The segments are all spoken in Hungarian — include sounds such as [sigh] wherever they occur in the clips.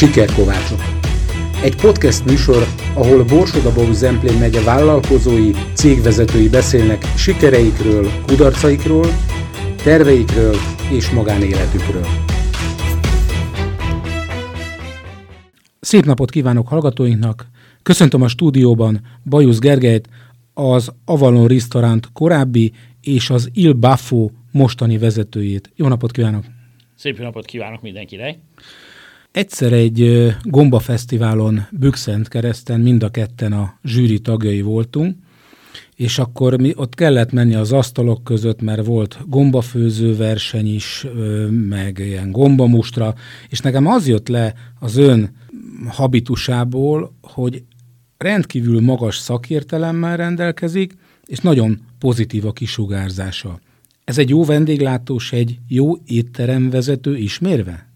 Sikerkovácsok. Egy podcast műsor, ahol Borsodabó Zemplén megye vállalkozói, cégvezetői beszélnek sikereikről, kudarcaikról, terveikről és magánéletükről. Szép napot kívánok hallgatóinknak! Köszöntöm a stúdióban Bajusz Gergelyt, az Avalon Restaurant korábbi és az Il Baffo mostani vezetőjét. Jó napot kívánok! Szép napot kívánok mindenkinek! Egyszer egy Gomba Fesztiválon Bükszent kereszten mind a ketten a zsűri tagjai voltunk, és akkor mi ott kellett menni az asztalok között, mert volt gombafőző verseny is, meg ilyen gombamustra, és nekem az jött le az ön habitusából, hogy rendkívül magas szakértelemmel rendelkezik, és nagyon pozitív a kisugárzása. Ez egy jó vendéglátós, egy jó étteremvezető ismérve?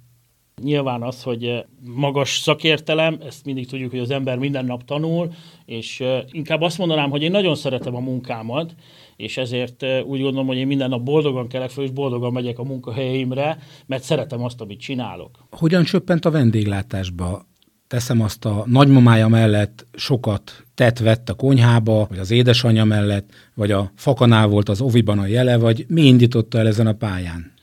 Nyilván az, hogy magas szakértelem, ezt mindig tudjuk, hogy az ember minden nap tanul, és inkább azt mondanám, hogy én nagyon szeretem a munkámat, és ezért úgy gondolom, hogy én minden nap boldogan kelek fel, és boldogan megyek a munkahelyeimre, mert szeretem azt, amit csinálok. Hogyan csöppent a vendéglátásba? Teszem azt a nagymamája mellett sokat tett vett a konyhába, vagy az édesanyja mellett, vagy a fakanál volt az oviban a jele, vagy mi indította el ezen a pályán?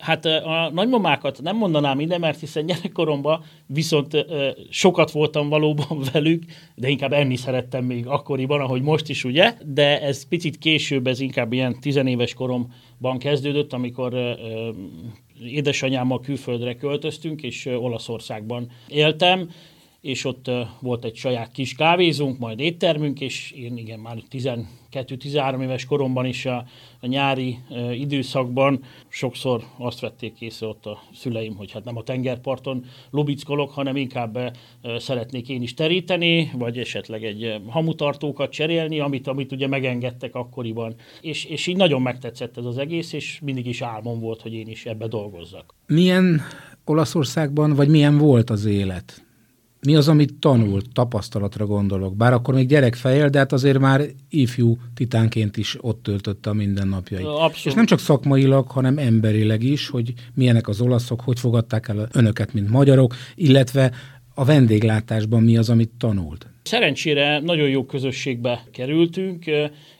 Hát a nagymamákat nem mondanám ide, mert hiszen gyerekkoromban viszont sokat voltam valóban [laughs] velük, de inkább enni szerettem még akkoriban, ahogy most is, ugye? De ez picit később, ez inkább ilyen tizenéves koromban kezdődött, amikor édesanyámmal külföldre költöztünk, és Olaszországban éltem, és ott volt egy saját kis kávézónk, majd éttermünk, és én igen, már 12-13 éves koromban is a, a nyári e, időszakban sokszor azt vették észre ott a szüleim, hogy hát nem a tengerparton lubickolok, hanem inkább e, szeretnék én is teríteni, vagy esetleg egy hamutartókat cserélni, amit, amit ugye megengedtek akkoriban. És, és így nagyon megtetszett ez az egész, és mindig is álmom volt, hogy én is ebbe dolgozzak. Milyen Olaszországban, vagy milyen volt az élet? Mi az, amit tanult, tapasztalatra gondolok. Bár akkor még gyerek fejel, de hát azért már ifjú titánként is ott töltötte a mindennapjait. Abszolút. És nem csak szakmailag, hanem emberileg is, hogy milyenek az olaszok, hogy fogadták el önöket, mint magyarok, illetve a vendéglátásban mi az, amit tanult. Szerencsére nagyon jó közösségbe kerültünk,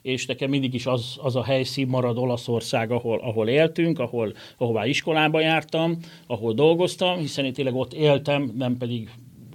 és nekem mindig is az, az a helyszín marad Olaszország, ahol, ahol éltünk, ahol, ahová iskolába jártam, ahol dolgoztam, hiszen én tényleg ott éltem, nem pedig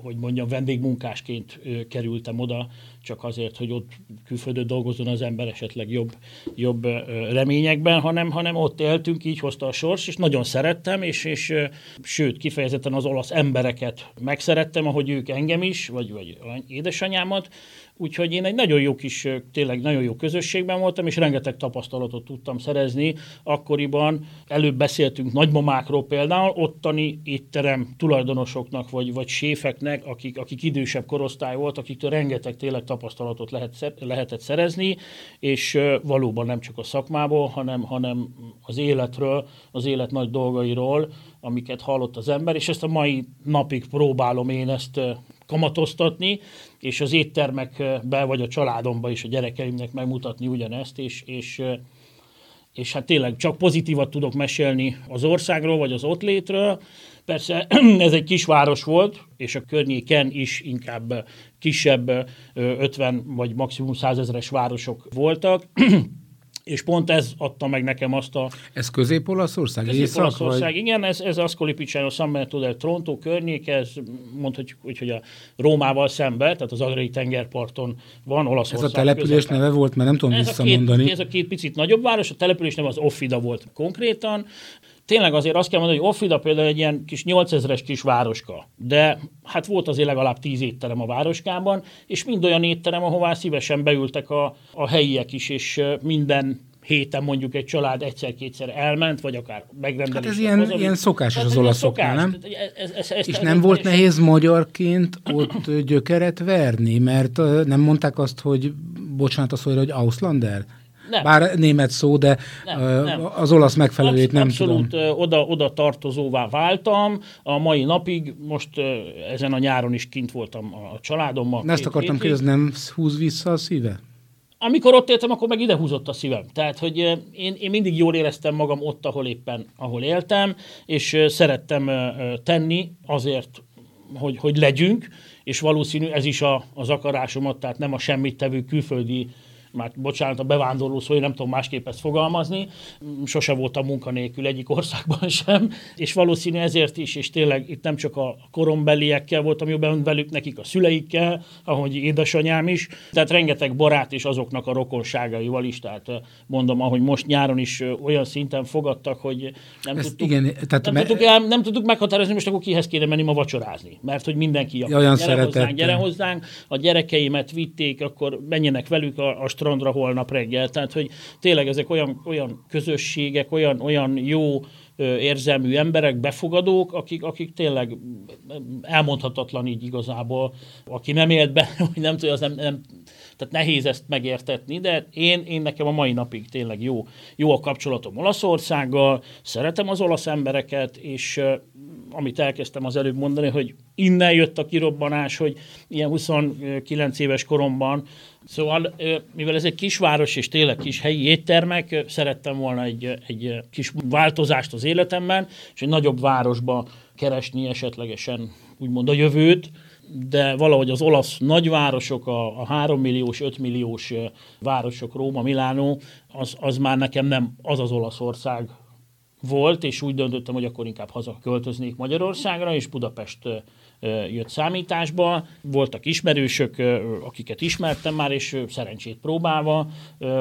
hogy mondjam, vendégmunkásként kerültem oda, csak azért, hogy ott külföldön dolgozzon az ember esetleg jobb, jobb reményekben, hanem, hanem ott éltünk, így hozta a sors, és nagyon szerettem, és, és sőt, kifejezetten az olasz embereket megszerettem, ahogy ők engem is, vagy, vagy édesanyámat, Úgyhogy én egy nagyon jó kis, tényleg nagyon jó közösségben voltam, és rengeteg tapasztalatot tudtam szerezni. Akkoriban előbb beszéltünk nagymamákról például, ottani étterem tulajdonosoknak, vagy, vagy séfeknek, akik, akik idősebb korosztály volt, akiktől rengeteg tényleg tapasztalatot lehet, lehetett szerezni, és valóban nem csak a szakmából, hanem, hanem az életről, az élet nagy dolgairól, amiket hallott az ember, és ezt a mai napig próbálom én ezt kamatoztatni, és az éttermekbe, vagy a családomba is a gyerekeimnek megmutatni ugyanezt, és, és, és hát tényleg csak pozitívat tudok mesélni az országról, vagy az ott létről. Persze [clears throat] ez egy kisváros volt, és a környéken is inkább kisebb 50 vagy maximum 100 ezeres városok voltak. [clears throat] és pont ez adta meg nekem azt a... Ez Közép-Olaszország? Közép-Olaszország, vagy... igen, ez, ez Ascoli Piceno, San Benedetto del Tronto környék, ez mondhatjuk úgy, hogy a Rómával szembe, tehát az Adriai tengerparton van Olaszország. Ez a település közepe. neve volt, mert nem tudom ez visszamondani. A két, ez a két picit nagyobb város, a település neve az Offida volt konkrétan, tényleg azért azt kell mondani, hogy Offida például egy ilyen kis 8000-es kis városka, de hát volt azért legalább 10 étterem a városkában, és mind olyan étterem, ahová szívesen beültek a, a helyiek is, és minden héten mondjuk egy család egyszer-kétszer elment, vagy akár megrendelés. Hát ez ilyen, haza, ilyen szokásos az olaszoknál, nem? Ez, ez, ez, és nem volt nehéz magyarként ott gyökeret verni, mert nem mondták azt, hogy bocsánat a szóra, hogy Auslander? Nem. Bár német szó, de nem, nem. az olasz megfelelőjét nem Abszolút tudom. oda, oda tartozóvá váltam. A mai napig, most ezen a nyáron is kint voltam a családommal. De ezt akartam kérdezni, nem húz vissza a szíve? Amikor ott éltem, akkor meg ide húzott a szívem. Tehát, hogy én, én mindig jól éreztem magam ott, ahol éppen, ahol éltem, és szerettem tenni azért hogy, hogy legyünk, és valószínű ez is a, az akarásomat, tehát nem a semmit tevő külföldi már bocsánat, a bevándorló szó, én nem tudom másképp ezt fogalmazni, sose voltam munkanélkül egyik országban [laughs] sem, és valószínű ezért is, és tényleg itt nem csak a korombeliekkel voltam jobban velük, nekik a szüleikkel, ahogy édesanyám is, tehát rengeteg barát és azoknak a rokonságaival is, tehát mondom, ahogy most nyáron is olyan szinten fogadtak, hogy nem, Ezt tudtuk, igen, tehát nem, me- tudtuk, el, nem tudtuk meghatározni, most akkor kihez kéne menni ma vacsorázni, mert hogy mindenki olyan gyere hozzánk, gyere hozzánk, a gyerekeimet vitték, akkor menjenek velük a, a strandra holnap reggel. Tehát, hogy tényleg ezek olyan, olyan közösségek, olyan, olyan jó érzelmű emberek, befogadók, akik, akik tényleg elmondhatatlan így igazából. Aki nem élt be, [laughs] hogy nem tudja, az nem, nem, tehát nehéz ezt megértetni, de én, én nekem a mai napig tényleg jó, jó a kapcsolatom Olaszországgal, szeretem az olasz embereket, és amit elkezdtem az előbb mondani, hogy innen jött a kirobbanás, hogy ilyen 29 éves koromban, szóval mivel ez egy kisváros és tényleg kis helyi éttermek, szerettem volna egy, egy kis változást az életemben, és egy nagyobb városba keresni esetlegesen úgymond a jövőt, de valahogy az olasz nagyvárosok, a, a 3 milliós, 5 milliós városok, Róma, Milánó, az, az már nekem nem az az Olaszország, volt, és úgy döntöttem, hogy akkor inkább haza költöznék Magyarországra, és Budapest jött számításba. Voltak ismerősök, akiket ismertem már, és szerencsét próbálva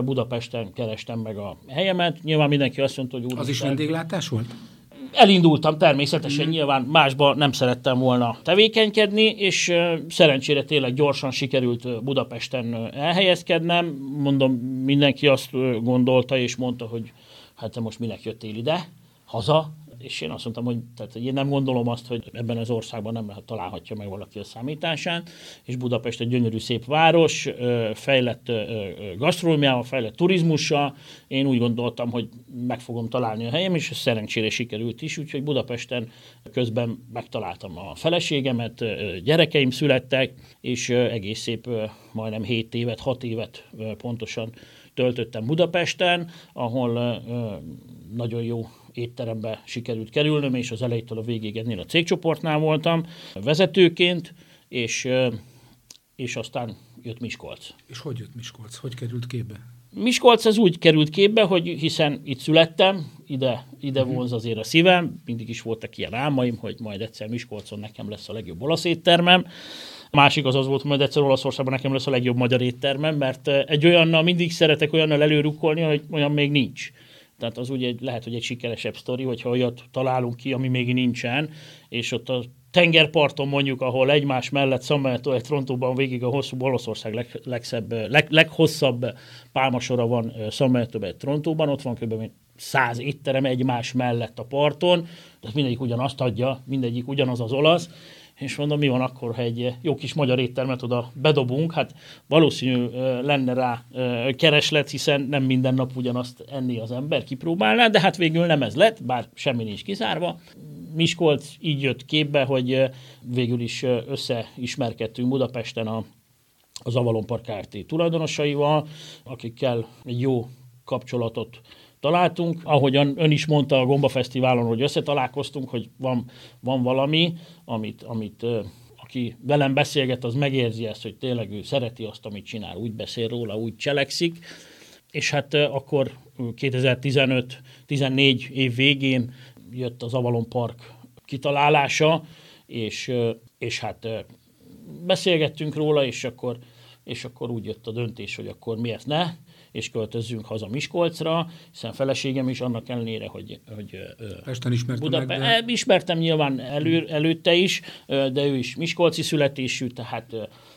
Budapesten kerestem meg a helyemet. Nyilván mindenki azt mondta, hogy úr, Az is vendéglátás volt? Elindultam természetesen, mm. nyilván másba nem szerettem volna tevékenykedni, és szerencsére tényleg gyorsan sikerült Budapesten elhelyezkednem. Mondom, mindenki azt gondolta és mondta, hogy hát te most minek jöttél ide, haza, és én azt mondtam, hogy, tehát, én nem gondolom azt, hogy ebben az országban nem találhatja meg valaki a számításán, és Budapest egy gyönyörű szép város, fejlett gasztronómiával, fejlett turizmussal, én úgy gondoltam, hogy meg fogom találni a helyem, és szerencsére sikerült is, úgyhogy Budapesten közben megtaláltam a feleségemet, gyerekeim születtek, és egész szép, majdnem 7 évet, 6 évet pontosan töltöttem Budapesten, ahol nagyon jó étterembe sikerült kerülnöm, és az elejétől a végéig ennél a cégcsoportnál voltam vezetőként, és, és aztán jött Miskolc. És hogy jött Miskolc? Hogy került képbe? Miskolc ez úgy került képbe, hogy hiszen itt születtem, ide, ide uh-huh. vonz azért a szívem, mindig is voltak ilyen álmaim, hogy majd egyszer Miskolcon nekem lesz a legjobb olasz éttermem, a másik az az volt, hogy egyszer Olaszországban nekem lesz a legjobb magyar éttermem, mert egy olyannal mindig szeretek olyannal előrukkolni, hogy olyan még nincs. Tehát az ugye lehet, hogy egy sikeresebb sztori, hogyha olyat találunk ki, ami még nincsen, és ott a tengerparton mondjuk, ahol egymás mellett Szameltó egy Trontóban végig a hosszú Olaszország leg, legszebb, leg, leghosszabb pálmasora van Szameltóban egy Trontóban, ott van kb. száz étterem egymás mellett a parton, tehát mindegyik ugyanazt adja, mindegyik ugyanaz az olasz, és mondom, mi van akkor, ha egy jó kis magyar éttermet oda bedobunk, hát valószínű lenne rá kereslet, hiszen nem minden nap ugyanazt enni az ember, kipróbálná, de hát végül nem ez lett, bár semmi nincs kizárva. Miskolc így jött képbe, hogy végül is összeismerkedtünk Budapesten a, az Avalon Park Kft. tulajdonosaival, akikkel egy jó kapcsolatot találtunk. Ahogyan ön is mondta a Gomba Fesztiválon, hogy összetalálkoztunk, hogy van, van valami, amit, amit aki velem beszélget, az megérzi ezt, hogy tényleg ő szereti azt, amit csinál, úgy beszél róla, úgy cselekszik. És hát akkor 2015-14 év végén jött az Avalon Park kitalálása, és, és hát beszélgettünk róla, és akkor, és akkor úgy jött a döntés, hogy akkor miért ne, és költözzünk haza Miskolcra, hiszen feleségem is annak ellenére, hogy, hogy Pesten ismertem Budape- meg, de... Ismertem nyilván elő, előtte is, de ő is miskolci születésű, tehát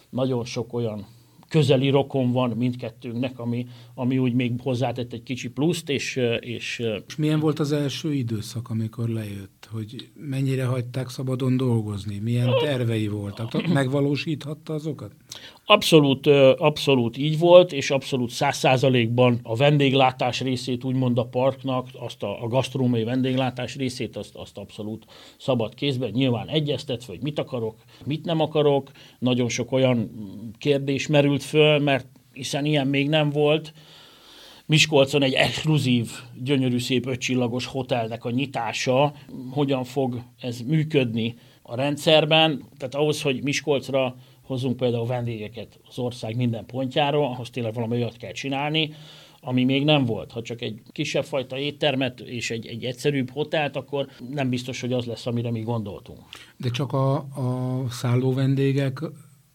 nagyon sok olyan közeli rokon van mindkettőnknek, ami, ami úgy még hozzátett egy kicsi pluszt, és, és... és milyen volt az első időszak, amikor lejött? Hogy mennyire hagyták szabadon dolgozni? Milyen tervei voltak? Megvalósíthatta azokat? Abszolút, abszolút így volt, és abszolút száz százalékban a vendéglátás részét úgymond a parknak, azt a, a gasztrómai vendéglátás részét, azt, azt abszolút szabad kézben, nyilván egyeztetve, hogy mit akarok, mit nem akarok. Nagyon sok olyan kérdés merült föl, mert hiszen ilyen még nem volt. Miskolcon egy exkluzív, gyönyörű szép ötcsillagos hotelnek a nyitása, hogyan fog ez működni, a rendszerben, tehát ahhoz, hogy Miskolcra hozunk például vendégeket az ország minden pontjáról, ahhoz tényleg valami olyat kell csinálni, ami még nem volt. Ha csak egy kisebb fajta éttermet és egy, egy egyszerűbb hotelt, akkor nem biztos, hogy az lesz, amire mi gondoltunk. De csak a, a szálló vendégek,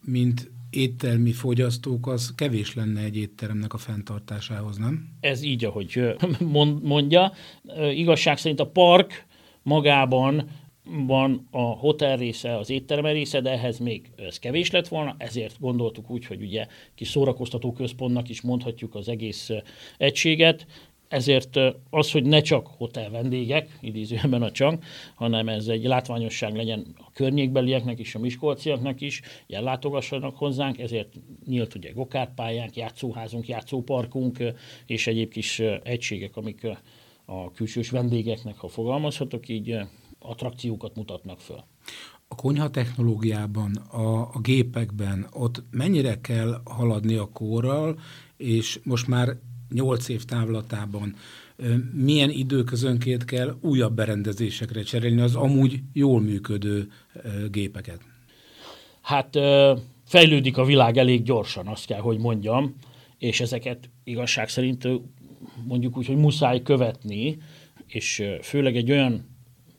mint éttermi fogyasztók, az kevés lenne egy étteremnek a fenntartásához, nem? Ez így, ahogy [laughs] mondja. Igazság szerint a park magában van a hotel része, az étterem része, de ehhez még ez kevés lett volna, ezért gondoltuk úgy, hogy ugye kis szórakoztató központnak is mondhatjuk az egész egységet, ezért az, hogy ne csak hotel vendégek, idézőben a csak, hanem ez egy látványosság legyen a környékbelieknek is, a miskolciaknak is, ellátogassanak hozzánk, ezért nyílt ugye gokárpályánk, játszóházunk, játszóparkunk, és egyéb kis egységek, amik a külsős vendégeknek, ha fogalmazhatok így, attrakciókat mutatnak föl. A konyha technológiában, a, a gépekben ott mennyire kell haladni a kórral, és most már 8 év távlatában milyen időközönként kell újabb berendezésekre cserélni az amúgy jól működő gépeket? Hát fejlődik a világ elég gyorsan, azt kell, hogy mondjam, és ezeket igazság szerint mondjuk úgy, hogy muszáj követni, és főleg egy olyan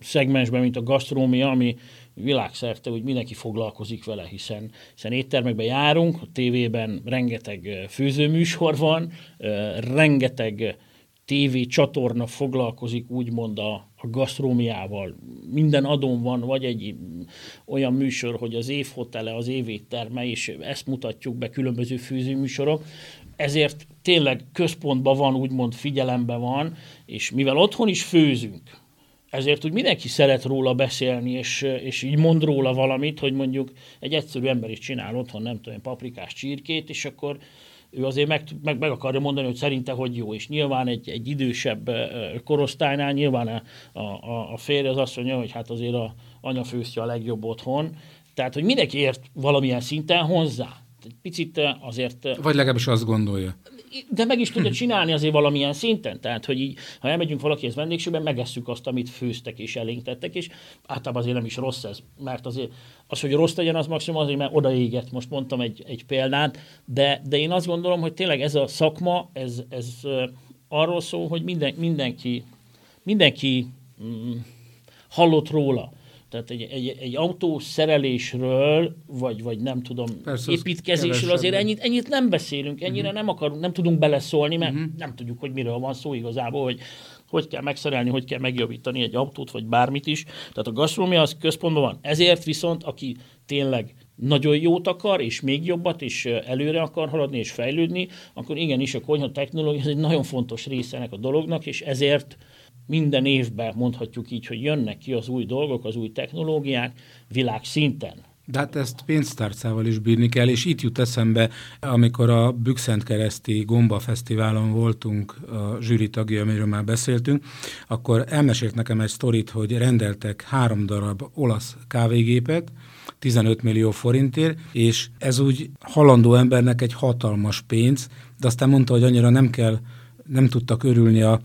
szegmensben, mint a gasztrómia, ami világszerte úgy mindenki foglalkozik vele, hiszen, hiszen éttermekben járunk, a tévében rengeteg főzőműsor van, rengeteg TV csatorna foglalkozik úgymond a, a gasztrómiával. Minden adón van, vagy egy olyan műsor, hogy az évhotele, az évétterme, és ezt mutatjuk be különböző főzőműsorok. Ezért tényleg központban van, úgymond figyelemben van, és mivel otthon is főzünk, ezért úgy mindenki szeret róla beszélni, és, és így mond róla valamit, hogy mondjuk egy egyszerű ember is csinál otthon, nem tudom, paprikás csirkét, és akkor ő azért meg, meg, meg akarja mondani, hogy szerinte hogy jó, és nyilván egy, egy idősebb korosztálynál nyilván a, a, a férje az azt mondja, hogy hát azért a anya főztje a legjobb otthon, tehát, hogy mindenki ért valamilyen szinten hozzá. Egy picit azért... Vagy legalábbis azt gondolja de meg is tudja csinálni azért valamilyen szinten. Tehát, hogy így, ha elmegyünk valakihez vendégségben, megesszük azt, amit főztek és elénk tettek, és általában azért nem is rossz ez, mert azért az, hogy rossz legyen, az maximum azért, mert odaégett. Most mondtam egy, egy példát, de, de én azt gondolom, hogy tényleg ez a szakma, ez, ez arról szól, hogy minden, mindenki, mindenki mm, hallott róla tehát egy, egy, egy autó szerelésről, vagy, vagy nem tudom, Persze, építkezésről az azért ennyit, ennyit nem beszélünk, ennyire uh-huh. nem akarunk, nem tudunk beleszólni, mert uh-huh. nem tudjuk, hogy miről van szó igazából, hogy hogy kell megszerelni, hogy kell megjavítani egy autót, vagy bármit is. Tehát a gasztrómia az központban van. Ezért viszont, aki tényleg nagyon jót akar, és még jobbat, és előre akar haladni, és fejlődni, akkor igenis a konyha technológia egy nagyon fontos része ennek a dolognak, és ezért minden évben mondhatjuk így, hogy jönnek ki az új dolgok, az új technológiák világszinten. De hát ezt pénztárcával is bírni kell, és itt jut eszembe, amikor a Bükszent kereszti Gomba Fesztiválon voltunk, a zsűri tagja, amiről már beszéltünk, akkor elmesélt nekem egy sztorit, hogy rendeltek három darab olasz kávégépet, 15 millió forintért, és ez úgy halandó embernek egy hatalmas pénz, de aztán mondta, hogy annyira nem kell, nem tudtak örülni a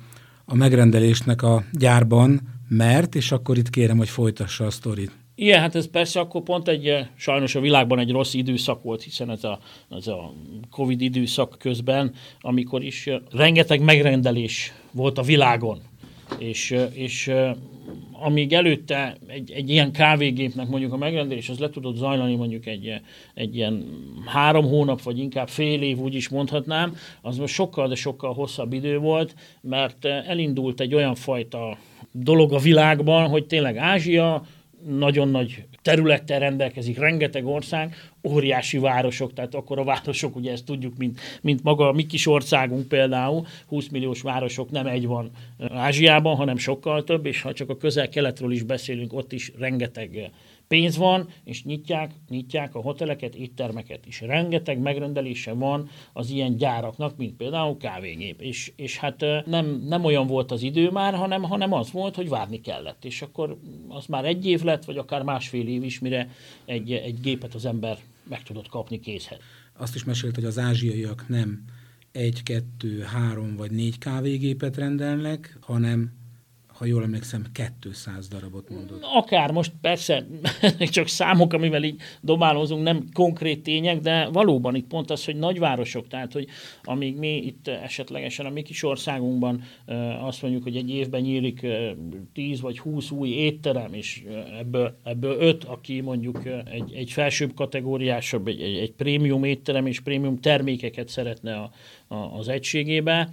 a megrendelésnek a gyárban, mert, és akkor itt kérem, hogy folytassa a sztorit. Igen, hát ez persze akkor pont egy, eh, sajnos a világban egy rossz időszak volt, hiszen ez a, ez a Covid időszak közben, amikor is eh, rengeteg megrendelés volt a világon. És, és amíg előtte egy, egy ilyen kávégépnek mondjuk a megrendelés, az le tudott zajlani mondjuk egy, egy ilyen három hónap, vagy inkább fél év, úgy is mondhatnám, az most sokkal, de sokkal hosszabb idő volt, mert elindult egy olyan fajta dolog a világban, hogy tényleg Ázsia, nagyon nagy területtel rendelkezik, rengeteg ország, óriási városok, tehát akkor a városok, ugye ezt tudjuk, mint, mint maga a mi kis országunk például, 20 milliós városok nem egy van Ázsiában, hanem sokkal több, és ha csak a közel-keletről is beszélünk, ott is rengeteg pénz van, és nyitják, nyitják a hoteleket, éttermeket is. Rengeteg megrendelése van az ilyen gyáraknak, mint például kávégép. És, és hát nem, nem olyan volt az idő már, hanem, hanem az volt, hogy várni kellett. És akkor az már egy év lett, vagy akár másfél év is, mire egy, egy gépet az ember meg tudott kapni készhez. Azt is mesélt, hogy az ázsiaiak nem egy, kettő, három vagy négy kávégépet rendelnek, hanem ha jól emlékszem, 200 darabot mondott. Akár most persze, [laughs] csak számok, amivel így dobálózunk, nem konkrét tények, de valóban itt pont az, hogy nagyvárosok, tehát hogy amíg mi itt esetlegesen a mi kis országunkban azt mondjuk, hogy egy évben nyílik 10 vagy 20 új étterem, és ebből, ebből 5, aki mondjuk egy, egy felsőbb kategóriásabb, egy, egy, egy prémium étterem és prémium termékeket szeretne a, a, az egységébe,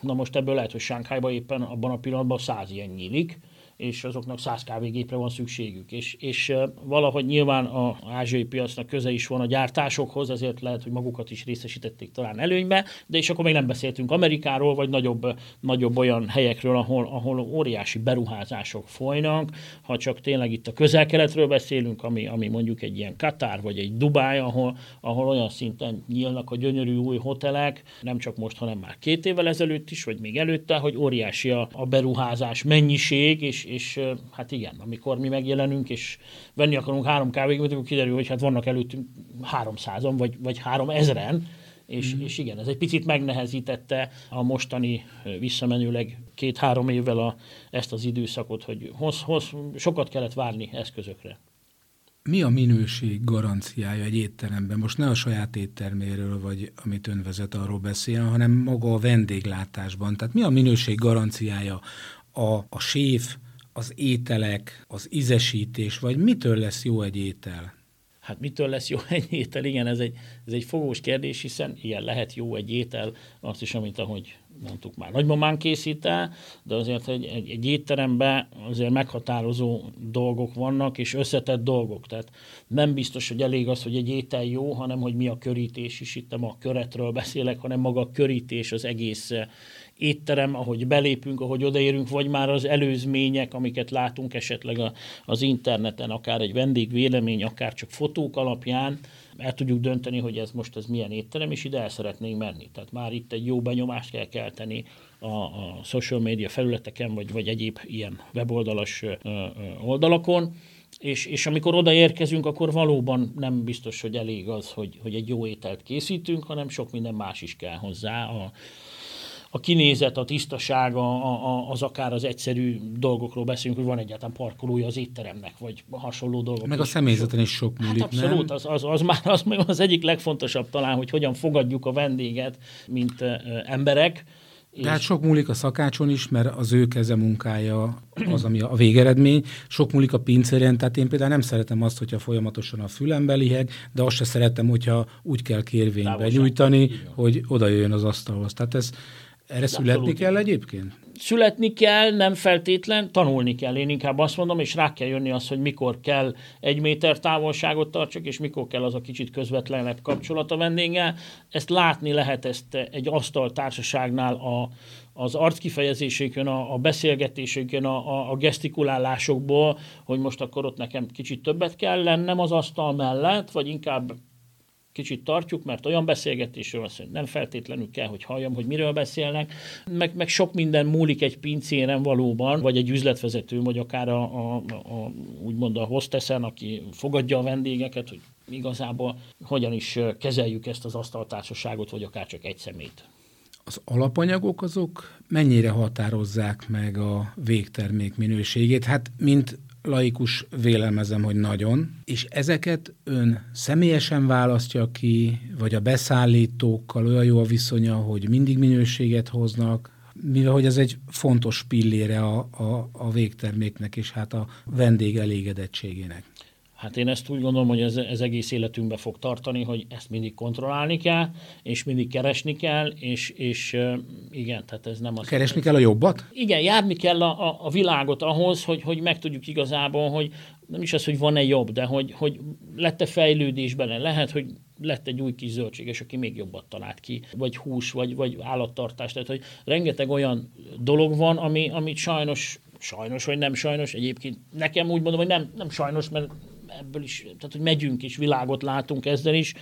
Na most ebből lehet, hogy Sánkhájban éppen abban a pillanatban száz ilyen nyílik, és azoknak 100 kávégépre van szükségük. És, és valahogy nyilván a ázsiai piacnak köze is van a gyártásokhoz, ezért lehet, hogy magukat is részesítették talán előnybe, de és akkor még nem beszéltünk Amerikáról, vagy nagyobb, nagyobb olyan helyekről, ahol, ahol óriási beruházások folynak. Ha csak tényleg itt a közel-keletről beszélünk, ami, ami mondjuk egy ilyen Katár, vagy egy Dubáj, ahol, ahol olyan szinten nyílnak a gyönyörű új hotelek, nem csak most, hanem már két évvel ezelőtt is, vagy még előtte, hogy óriási a, a beruházás mennyiség, és, és hát igen, amikor mi megjelenünk, és venni akarunk három kávét, akkor kiderül, hogy hát vannak előttünk háromszázan, vagy, vagy három ezeren, és, mm. és igen, ez egy picit megnehezítette a mostani visszamenőleg két-három évvel a, ezt az időszakot, hogy hoz, hoz, sokat kellett várni eszközökre. Mi a minőség garanciája egy étteremben? Most ne a saját étterméről, vagy amit ön vezet, arról beszél, hanem maga a vendéglátásban. Tehát mi a minőség garanciája a, a séf, az ételek, az ízesítés, vagy mitől lesz jó egy étel? Hát mitől lesz jó egy étel? Igen, ez egy, ez egy fogós kérdés, hiszen ilyen lehet jó egy étel, azt is, amit ahogy mondtuk már, nagymamán készít el, de azért egy, egy, egy étteremben azért meghatározó dolgok vannak, és összetett dolgok. Tehát nem biztos, hogy elég az, hogy egy étel jó, hanem hogy mi a körítés is. Itt nem a köretről beszélek, hanem maga a körítés, az egész étterem, ahogy belépünk, ahogy odaérünk, vagy már az előzmények, amiket látunk esetleg a, az interneten, akár egy vendégvélemény, akár csak fotók alapján, el tudjuk dönteni, hogy ez most ez milyen étterem, és ide el szeretnénk menni. Tehát már itt egy jó benyomást kell kelteni a, a social media felületeken, vagy, vagy egyéb ilyen weboldalas ö, ö, oldalakon, és, és amikor odaérkezünk, akkor valóban nem biztos, hogy elég az, hogy, hogy egy jó ételt készítünk, hanem sok minden más is kell hozzá, a, a kinézet, a tisztaság, a, a, az akár az egyszerű dolgokról beszélünk, hogy van egyáltalán parkolója az étteremnek, vagy hasonló dolgok. Meg a személyzeten is sok múlik, hát abszolút, nem? Az, az, az, már az, az egyik legfontosabb talán, hogy hogyan fogadjuk a vendéget, mint uh, emberek. De hát sok múlik a szakácson is, mert az ő keze munkája az, ami a végeredmény. Sok múlik a pincérén, tehát én például nem szeretem azt, hogyha folyamatosan a fülembe liheg, de azt se szeretem, hogyha úgy kell kérvénybe nyújtani, hogy oda jöjjön az asztalhoz. Tehát ez, erre születni Abszolút. kell egyébként? Születni kell, nem feltétlen, tanulni kell. Én inkább azt mondom, és rá kell jönni az, hogy mikor kell egy méter távolságot tartsak, és mikor kell az a kicsit közvetlenebb kapcsolat a vendéggel. Ezt látni lehet ezt egy asztal társaságnál a, az arckifejezésékön, a, a beszélgetésükön, a, a, a gesztikulálásokból, hogy most akkor ott nekem kicsit többet kell lennem az asztal mellett, vagy inkább kicsit tartjuk, mert olyan beszélgetésről van hogy nem feltétlenül kell, hogy halljam, hogy miről beszélnek, meg, meg sok minden múlik egy pincéren valóban, vagy egy üzletvezető, vagy akár a, a, a úgymond a hosteszen, aki fogadja a vendégeket, hogy igazából hogyan is kezeljük ezt az asztaltársaságot, vagy akár csak egy szemét. Az alapanyagok azok mennyire határozzák meg a végtermék minőségét? Hát, mint laikus vélelmezem, hogy nagyon, és ezeket ön személyesen választja ki, vagy a beszállítókkal olyan jó a viszonya, hogy mindig minőséget hoznak, mivel hogy ez egy fontos pillére a, a, a végterméknek, és hát a vendég elégedettségének. Hát én ezt úgy gondolom, hogy ez, ez egész életünkbe fog tartani, hogy ezt mindig kontrollálni kell, és mindig keresni kell, és, és igen, tehát ez nem az... Keresni kell a jobbat? Igen, járni kell a, a, a világot ahhoz, hogy, hogy megtudjuk igazából, hogy nem is az, hogy van-e jobb, de hogy, hogy lett-e fejlődés benne. Lehet, hogy lett egy új kis zöldséges, aki még jobbat talált ki, vagy hús, vagy, vagy állattartás. Tehát, hogy rengeteg olyan dolog van, ami, amit sajnos, sajnos, vagy nem sajnos, egyébként nekem úgy mondom, hogy nem, nem sajnos, mert ebből is, tehát hogy megyünk is, világot látunk ezzel is.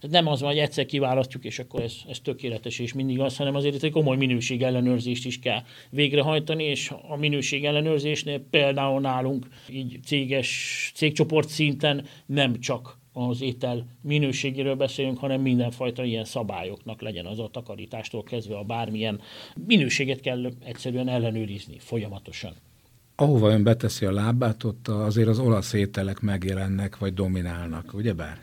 Tehát nem az van, hogy egyszer kiválasztjuk, és akkor ez, ez tökéletes és mindig az, hanem azért egy komoly minőség ellenőrzést is kell végrehajtani, és a minőség ellenőrzésnél például nálunk így céges, cégcsoport szinten nem csak az étel minőségéről beszélünk, hanem mindenfajta ilyen szabályoknak legyen az a takarítástól kezdve a bármilyen minőséget kell egyszerűen ellenőrizni folyamatosan. Ahova ön beteszi a lábát, ott azért az olasz ételek megjelennek, vagy dominálnak, ugye bár?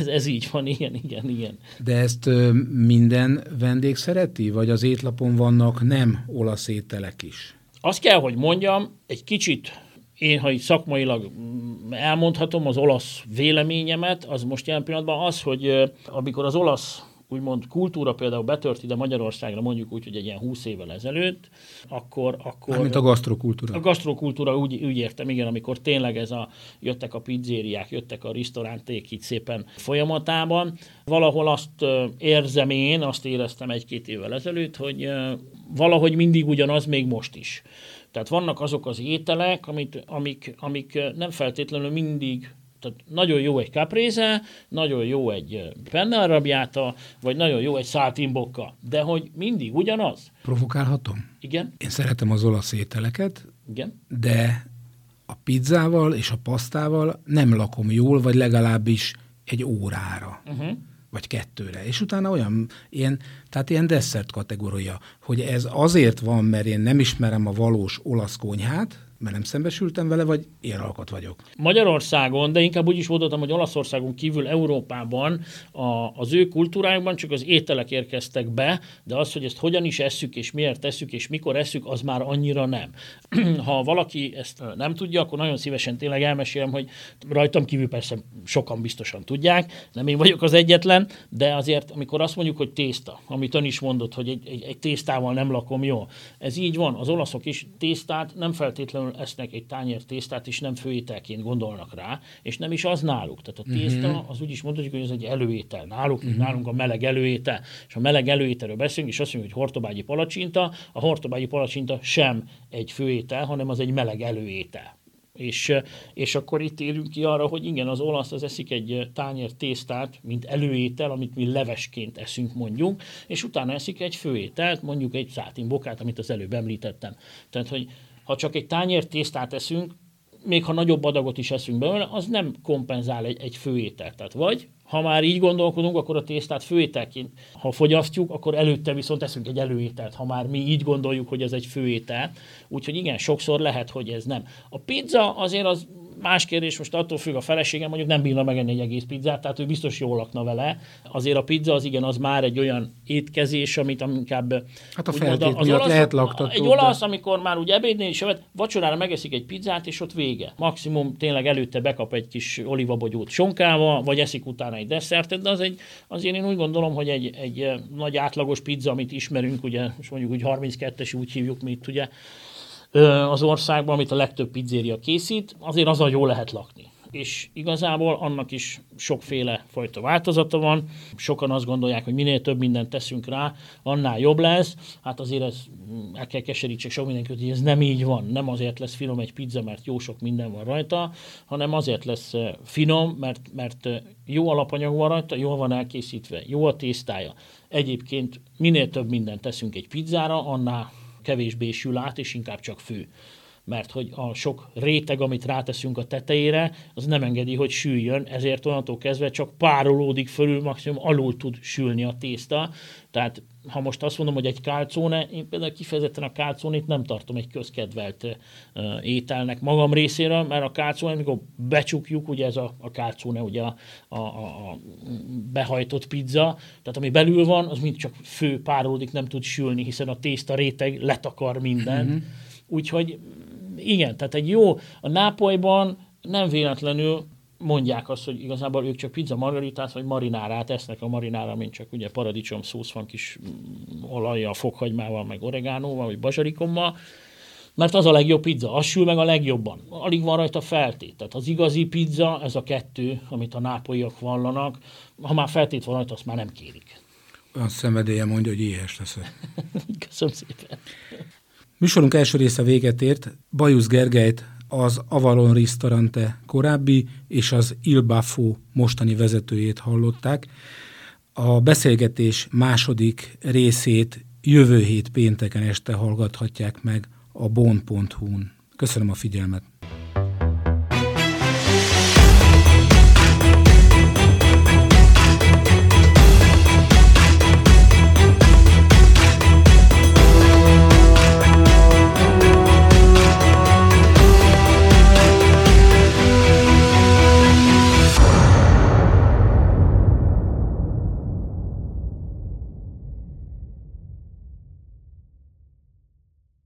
Ez, ez így van, igen, igen, igen. De ezt ö, minden vendég szereti, vagy az étlapon vannak nem olasz ételek is? Azt kell, hogy mondjam, egy kicsit én, ha így szakmailag mm, elmondhatom az olasz véleményemet, az most jelen pillanatban az, hogy amikor az olasz úgymond kultúra például betört ide Magyarországra mondjuk úgy, hogy egy ilyen 20 évvel ezelőtt, akkor... akkor mint a gasztrokultúra. A gasztrokultúra úgy, úgy értem, igen, amikor tényleg ez a, jöttek a pizzériák, jöttek a risztoránték így szépen folyamatában. Valahol azt érzem én, azt éreztem egy-két évvel ezelőtt, hogy valahogy mindig ugyanaz, még most is. Tehát vannak azok az ételek, amit, amik, amik nem feltétlenül mindig tehát nagyon jó egy capréze, nagyon jó egy penne arrabbiata, vagy nagyon jó egy száltimbokka, de hogy mindig ugyanaz. Provokálhatom? Igen. Én szeretem az olasz ételeket, Igen. de a pizzával és a pasztával nem lakom jól, vagy legalábbis egy órára. Uh-huh vagy kettőre. És utána olyan, ilyen, tehát ilyen desszert kategória, hogy ez azért van, mert én nem ismerem a valós olasz konyhát, mert nem szembesültem vele, vagy én alkat vagyok? Magyarországon, de inkább úgy is mondhatom, hogy Olaszországon kívül Európában a, az ő kultúrájukban csak az ételek érkeztek be, de az, hogy ezt hogyan is esszük, és miért tesszük, és mikor esszük, az már annyira nem. [clears throat] ha valaki ezt nem tudja, akkor nagyon szívesen tényleg elmesélem, hogy rajtam kívül persze sokan biztosan tudják, nem én vagyok az egyetlen, de azért, amikor azt mondjuk, hogy tészta, amit ön is mondott, hogy egy, egy, egy tésztával nem lakom jó, ez így van, az olaszok is tésztát nem feltétlenül esznek egy tányér tésztát, és nem főételként gondolnak rá, és nem is az náluk. Tehát a tészta, uh-huh. az úgy is mondhatjuk, hogy ez egy előétel. Náluk, uh-huh. nálunk a meleg előétel. És a meleg előételről beszélünk, és azt mondjuk, hogy hortobágyi palacsinta, a hortobágyi palacsinta sem egy főétel, hanem az egy meleg előétel. És, és akkor itt érünk ki arra, hogy igen, az olasz az eszik egy tányér tésztát, mint előétel, amit mi levesként eszünk mondjuk, és utána eszik egy főételt, mondjuk egy szátinbokát, amit az előbb említettem. Tehát, hogy ha csak egy tányér tésztát eszünk, még ha nagyobb adagot is eszünk belőle, az nem kompenzál egy, egy főételt. Tehát vagy, ha már így gondolkodunk, akkor a tésztát főételként, ha fogyasztjuk, akkor előtte viszont eszünk egy előételt, ha már mi így gondoljuk, hogy ez egy főétel. Úgyhogy igen, sokszor lehet, hogy ez nem. A pizza azért az Más kérdés, most attól függ a feleségem, mondjuk nem bírna megenni egy egész pizzát, tehát ő biztos jól lakna vele. Azért a pizza az igen, az már egy olyan étkezés, amit inkább... Hát a feltét az olasz, lehet laktató. Egy olasz, de... amikor már úgy ebédnél is jövet, vacsorára megeszik egy pizzát, és ott vége. Maximum tényleg előtte bekap egy kis olivabogyót sonkával, vagy eszik utána egy desszertet, de az egy, azért én úgy gondolom, hogy egy, egy nagy átlagos pizza, amit ismerünk, ugye, most mondjuk úgy 32-es úgy hívjuk mi itt, ugye, az országban, amit a legtöbb pizzéria készít, azért azzal jól lehet lakni. És igazából annak is sokféle fajta változata van. Sokan azt gondolják, hogy minél több mindent teszünk rá, annál jobb lesz. Hát azért ez mm, el kell keserítsek sok mindenkit, hogy ez nem így van. Nem azért lesz finom egy pizza, mert jó sok minden van rajta, hanem azért lesz finom, mert, mert jó alapanyag van rajta, jól van elkészítve, jó a tésztája. Egyébként minél több mindent teszünk egy pizzára, annál kevésbé sül át, és inkább csak fő. Mert hogy a sok réteg, amit ráteszünk a tetejére, az nem engedi, hogy süljön, ezért onnantól kezdve csak párolódik fölül, maximum alul tud sülni a tészta. Tehát ha most azt mondom, hogy egy kálcóne, én például kifejezetten a kálcónét nem tartom egy közkedvelt ételnek magam részéről, mert a kálcóne, amikor becsukjuk, ugye ez a, a kálcóne, ugye a, a, a, behajtott pizza, tehát ami belül van, az mind csak fő párolódik, nem tud sülni, hiszen a tészta réteg letakar minden. Mm-hmm. Úgyhogy igen, tehát egy jó, a nápolyban nem véletlenül mondják azt, hogy igazából ők csak pizza margaritát vagy marinárát esznek a marinára, mint csak ugye paradicsom szósz van kis mm, olajjal, fokhagymával, meg oregánóval, vagy bazsarikommal, mert az a legjobb pizza, az sül meg a legjobban. Alig van rajta feltét. Tehát az igazi pizza, ez a kettő, amit a nápolyiak vallanak, ha már feltét van rajta, azt már nem kérik. Olyan szenvedélye mondja, hogy éhes leszek. [laughs] Köszönöm szépen. Műsorunk első része véget ért. Bajusz Gergelyt az Avalon Ristorante korábbi és az Il Baffo mostani vezetőjét hallották. A beszélgetés második részét jövő hét pénteken este hallgathatják meg a bon.hu-n. Köszönöm a figyelmet!